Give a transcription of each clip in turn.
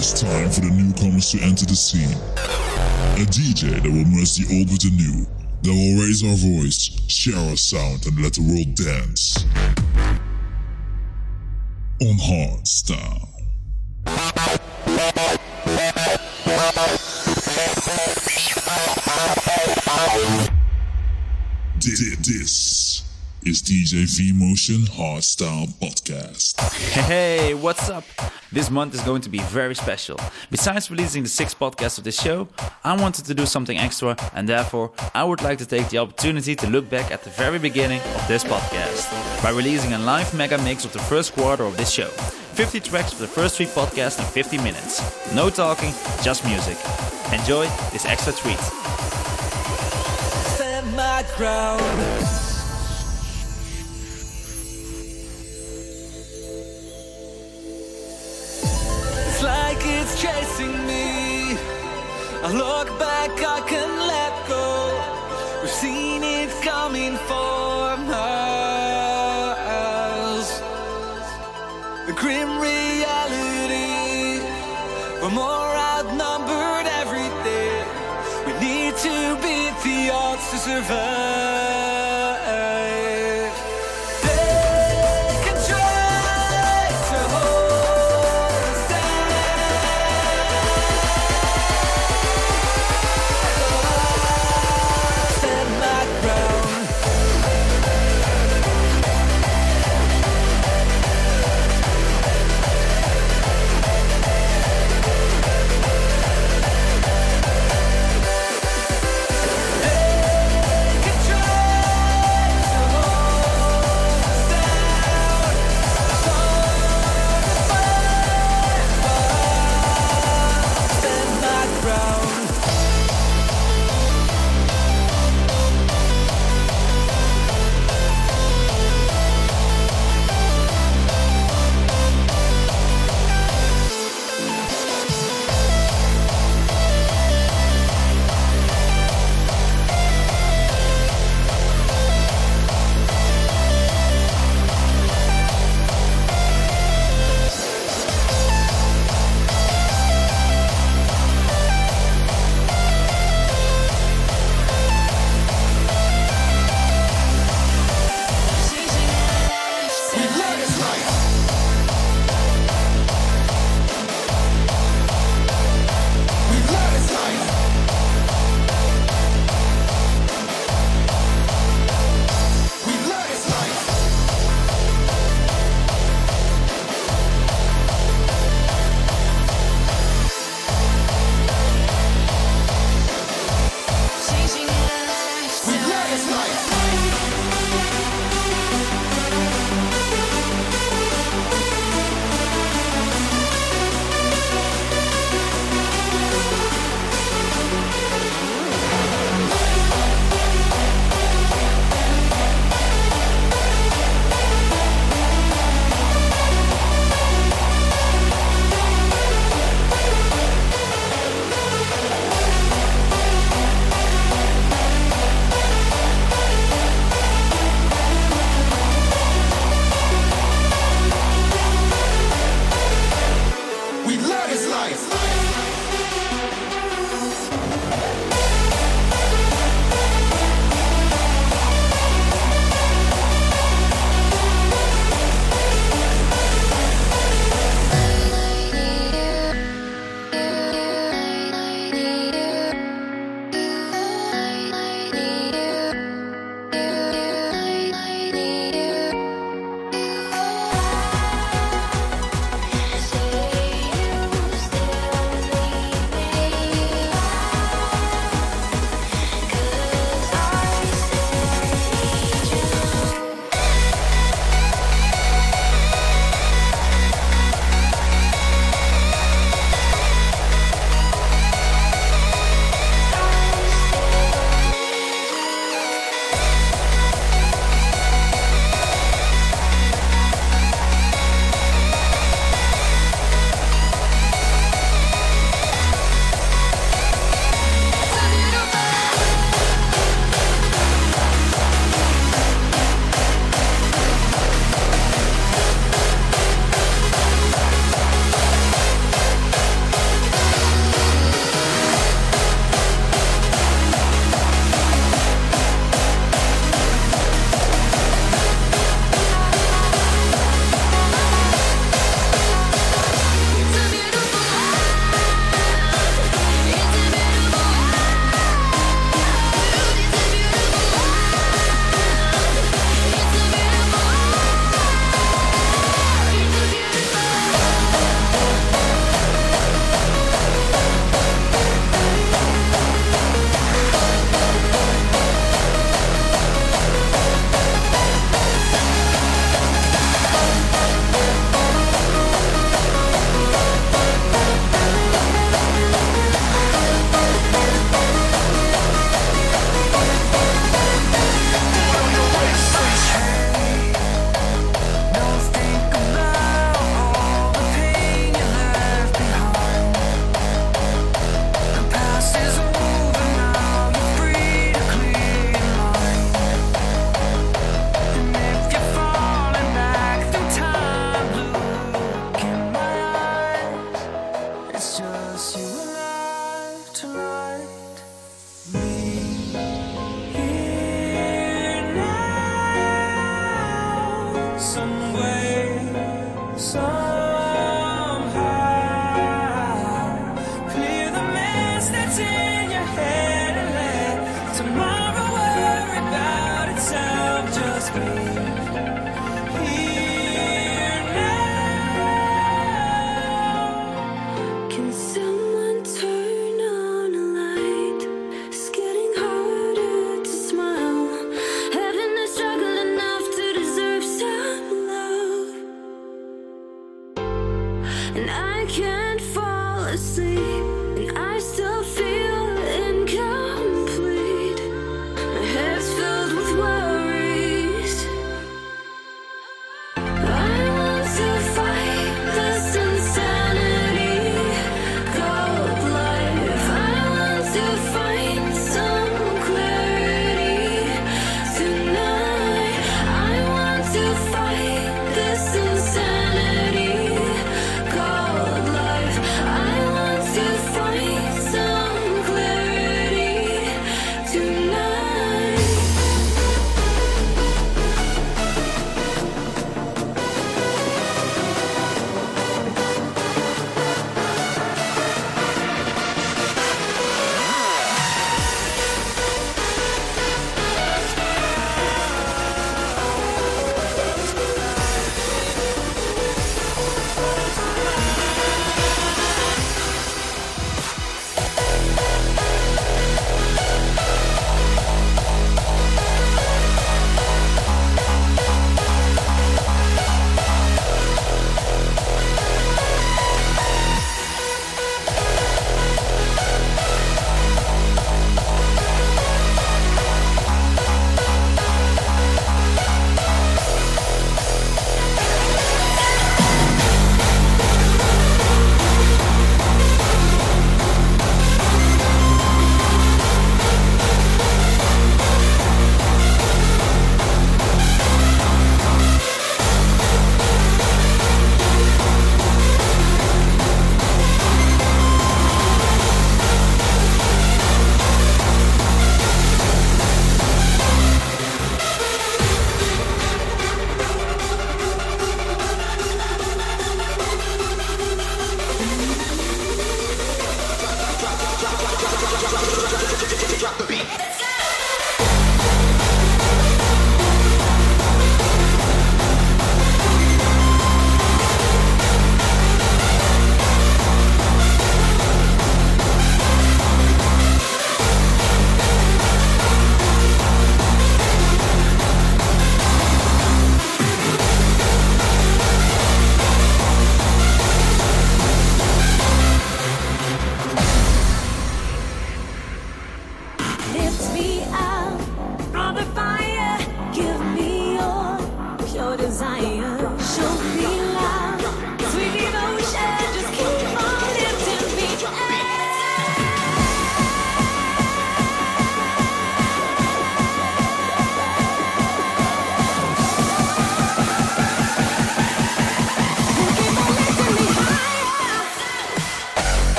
It's time for the newcomers to enter the scene. A DJ that will merge the old with the new, that will raise our voice, share our sound, and let the world dance. On Hardstyle. This is DJ V Motion Hardstyle Podcast. Hey, what's up? This month is going to be very special. Besides releasing the sixth podcast of this show, I wanted to do something extra, and therefore, I would like to take the opportunity to look back at the very beginning of this podcast by releasing a live mega mix of the first quarter of this show. 50 tracks for the first three podcasts in 50 minutes. No talking, just music. Enjoy this extra treat. Stand my ground. Chasing me. I look back, I can let go. We've seen it coming for us. The grim reality. We're more outnumbered every day. We need to beat the odds to survive.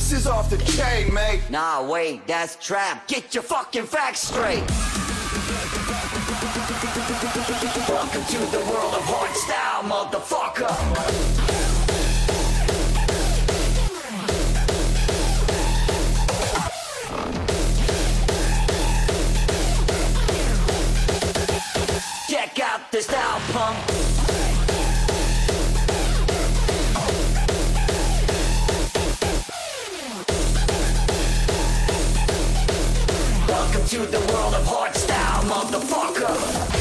This is off the chain, mate. Nah, wait, that's trap. Get your fucking facts straight. Welcome to the world of hardstyle, motherfucker. Check out this style pump. Welcome to the world of hardstyle, motherfucker.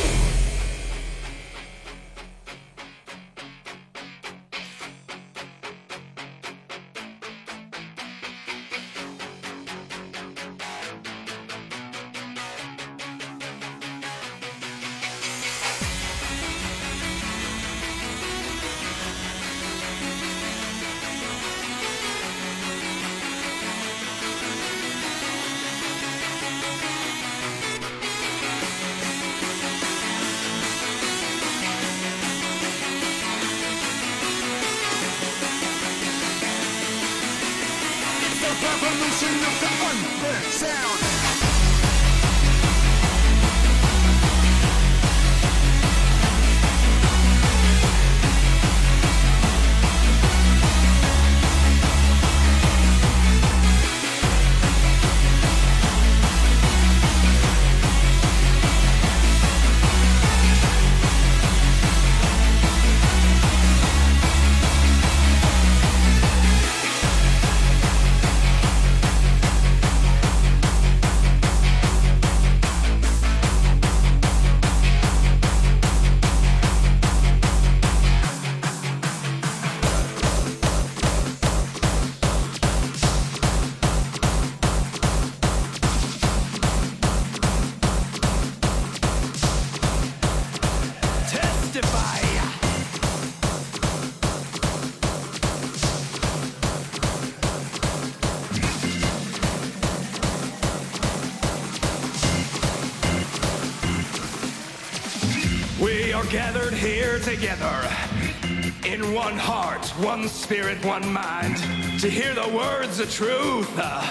One spirit, one mind to hear the words of truth uh,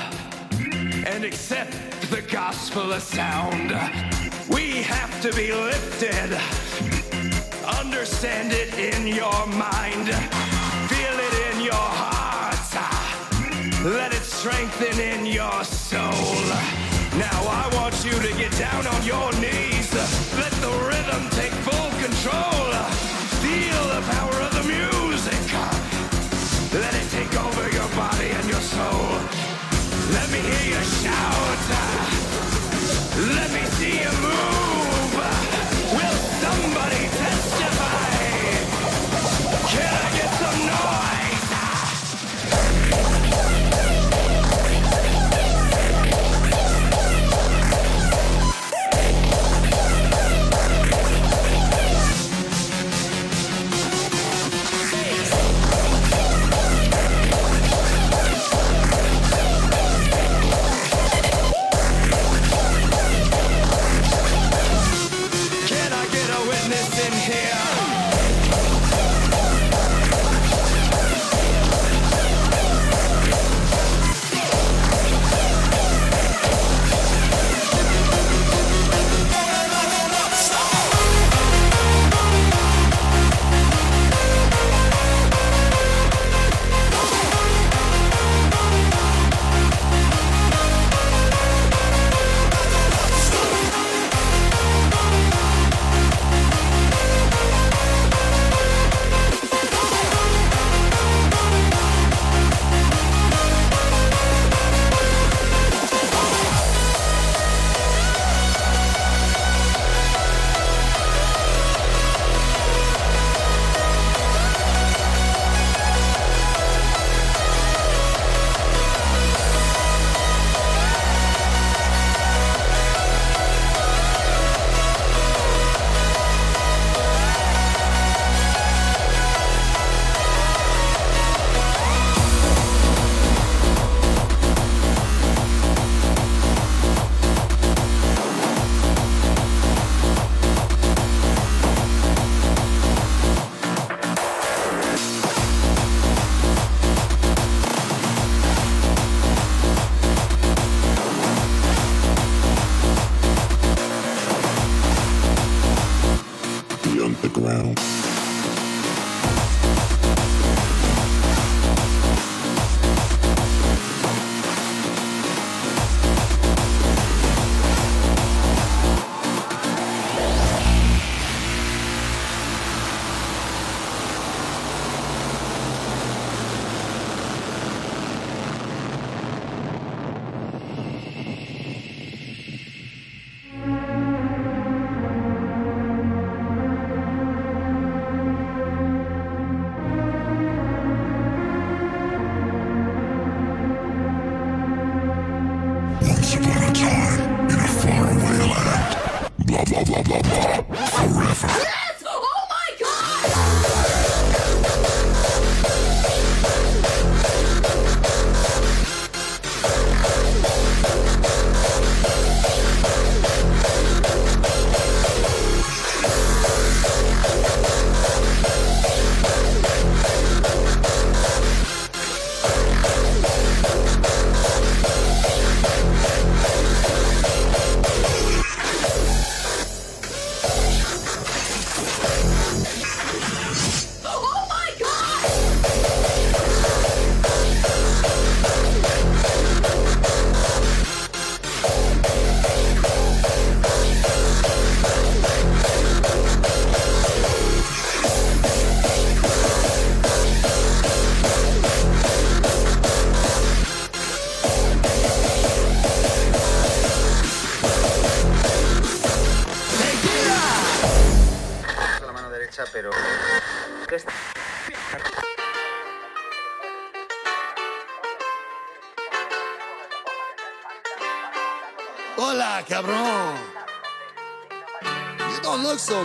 and accept the gospel of sound. We have to be lifted. Understand it in your mind. Feel it in your heart. Let it strengthen in your soul. Now I want you to get down on your knees. Let the rhythm take full control. Feel the power body and your soul. Let me hear you shout. Let me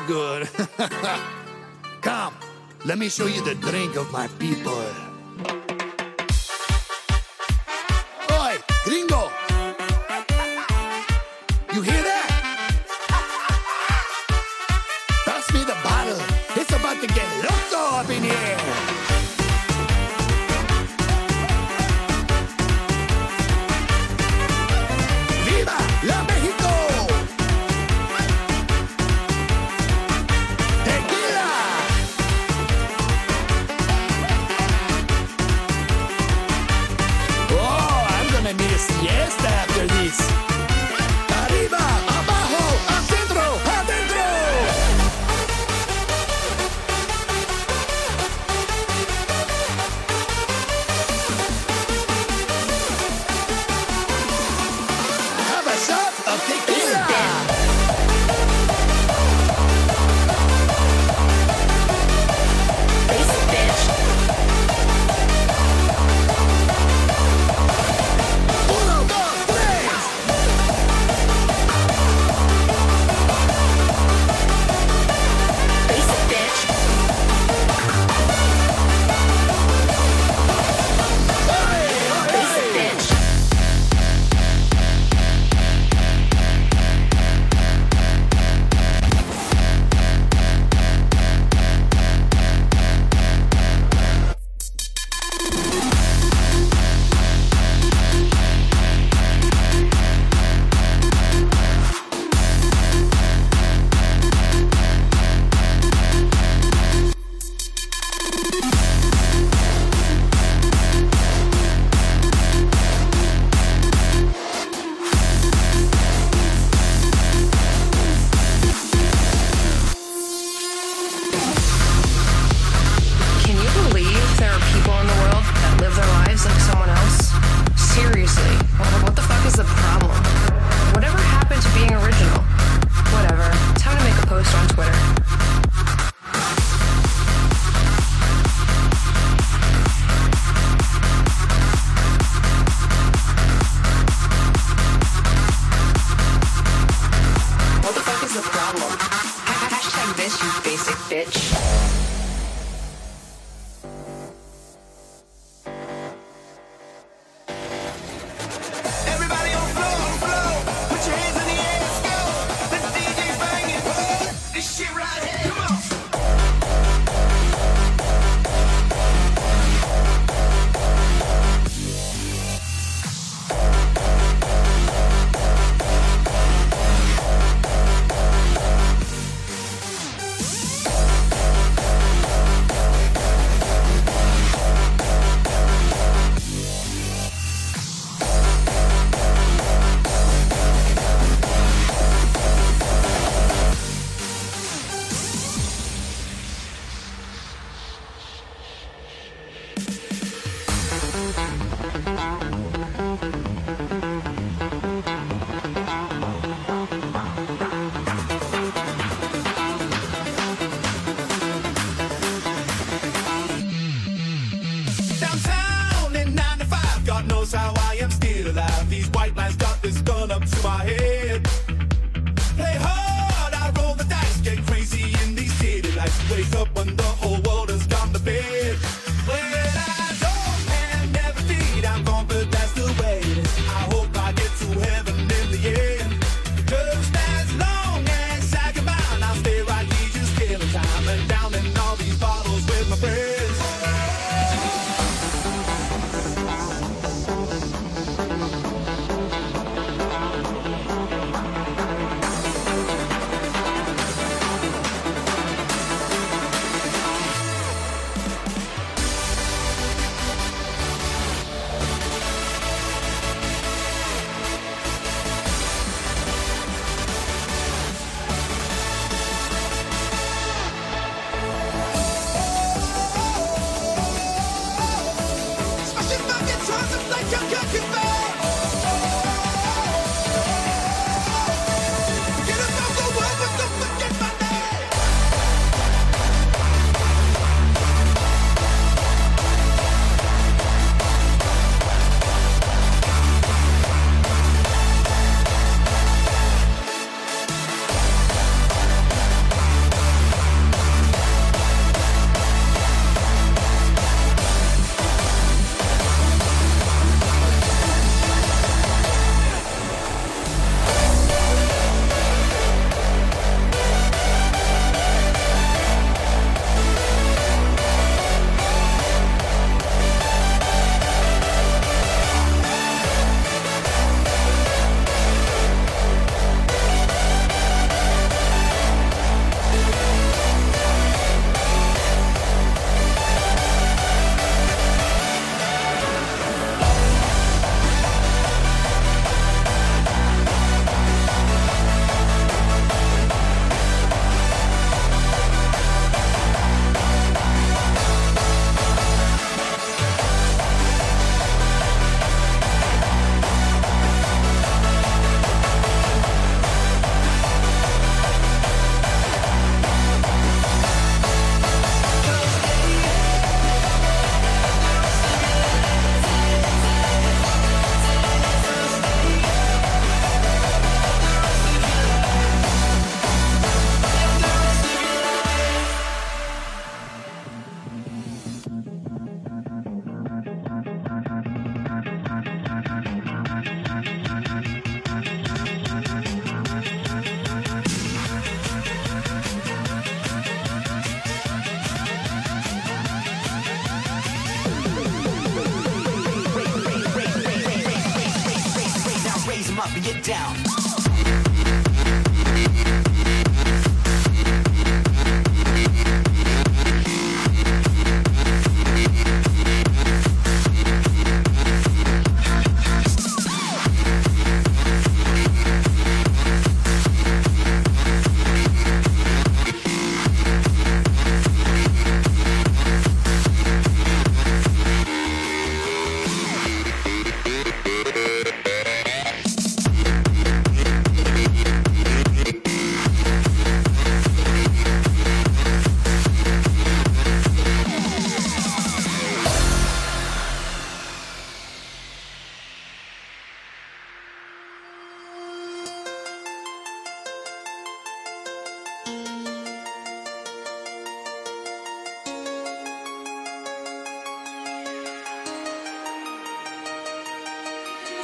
good. Come, let me show you the drink of my people.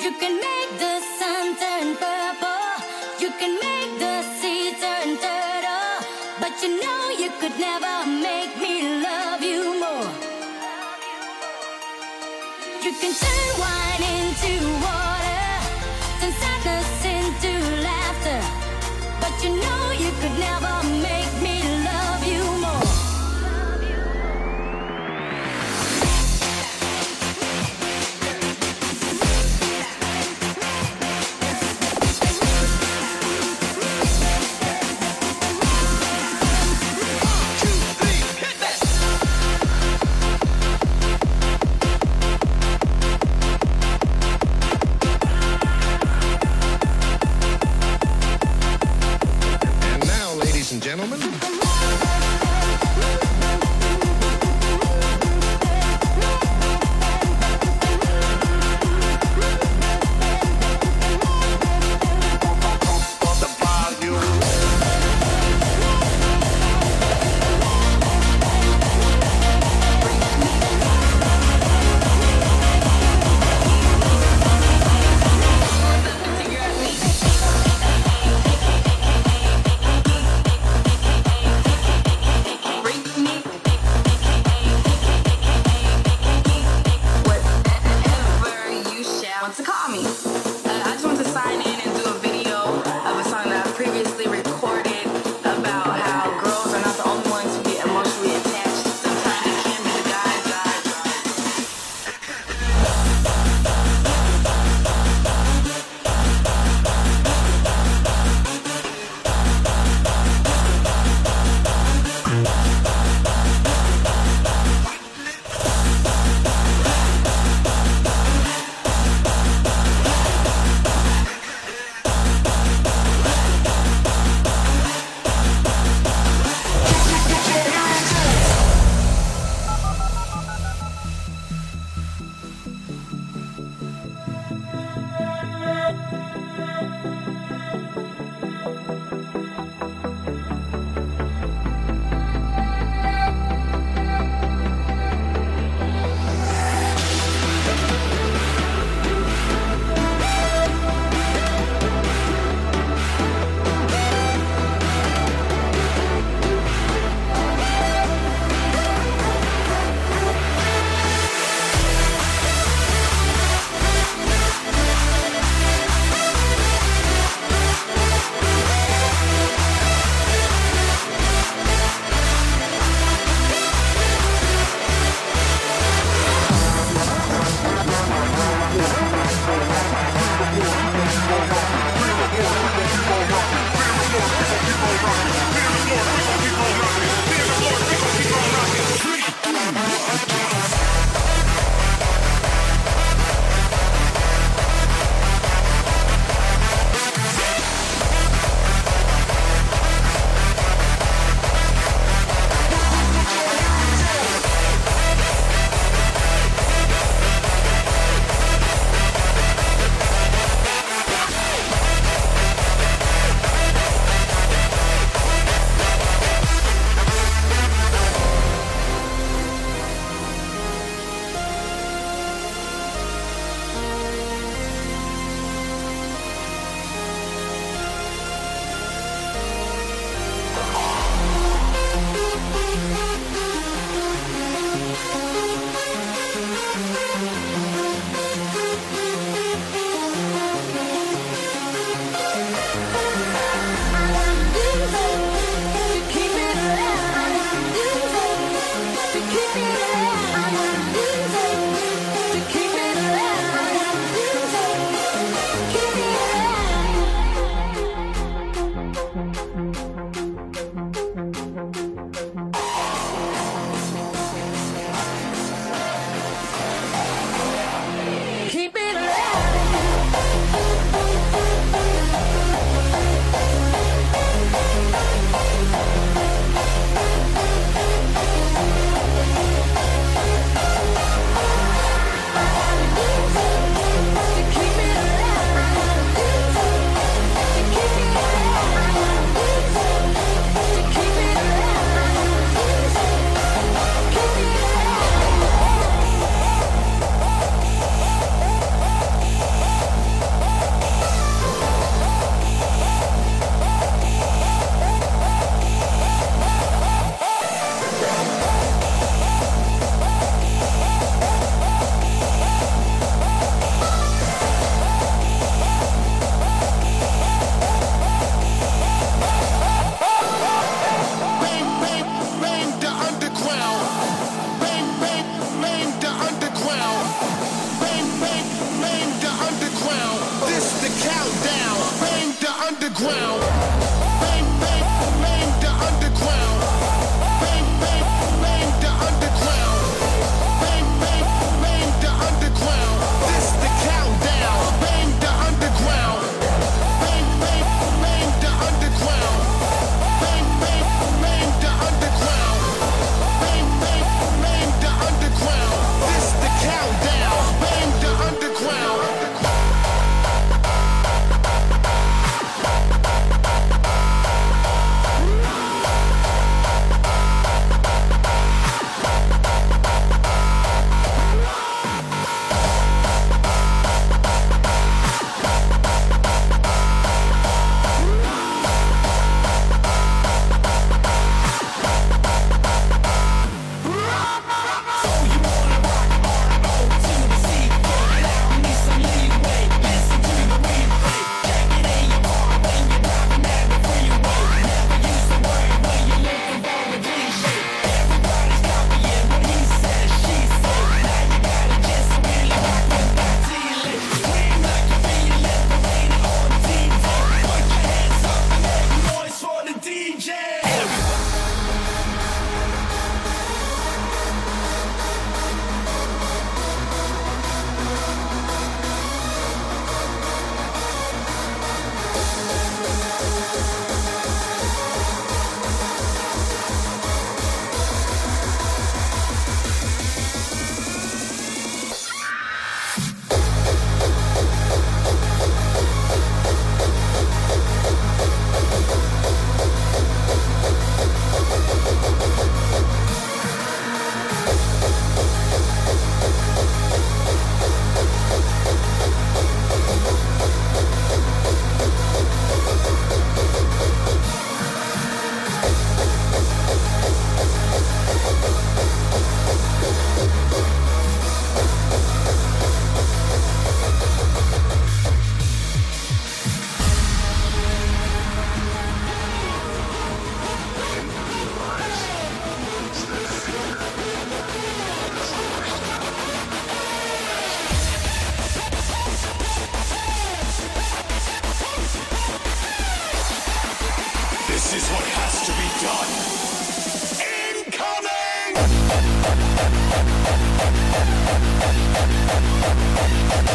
You can make the sun turn purple, you can make the sea turn turtle, but you know you could never make me love you more. You can turn wine into water,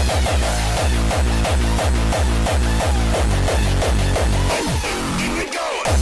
Keep it going!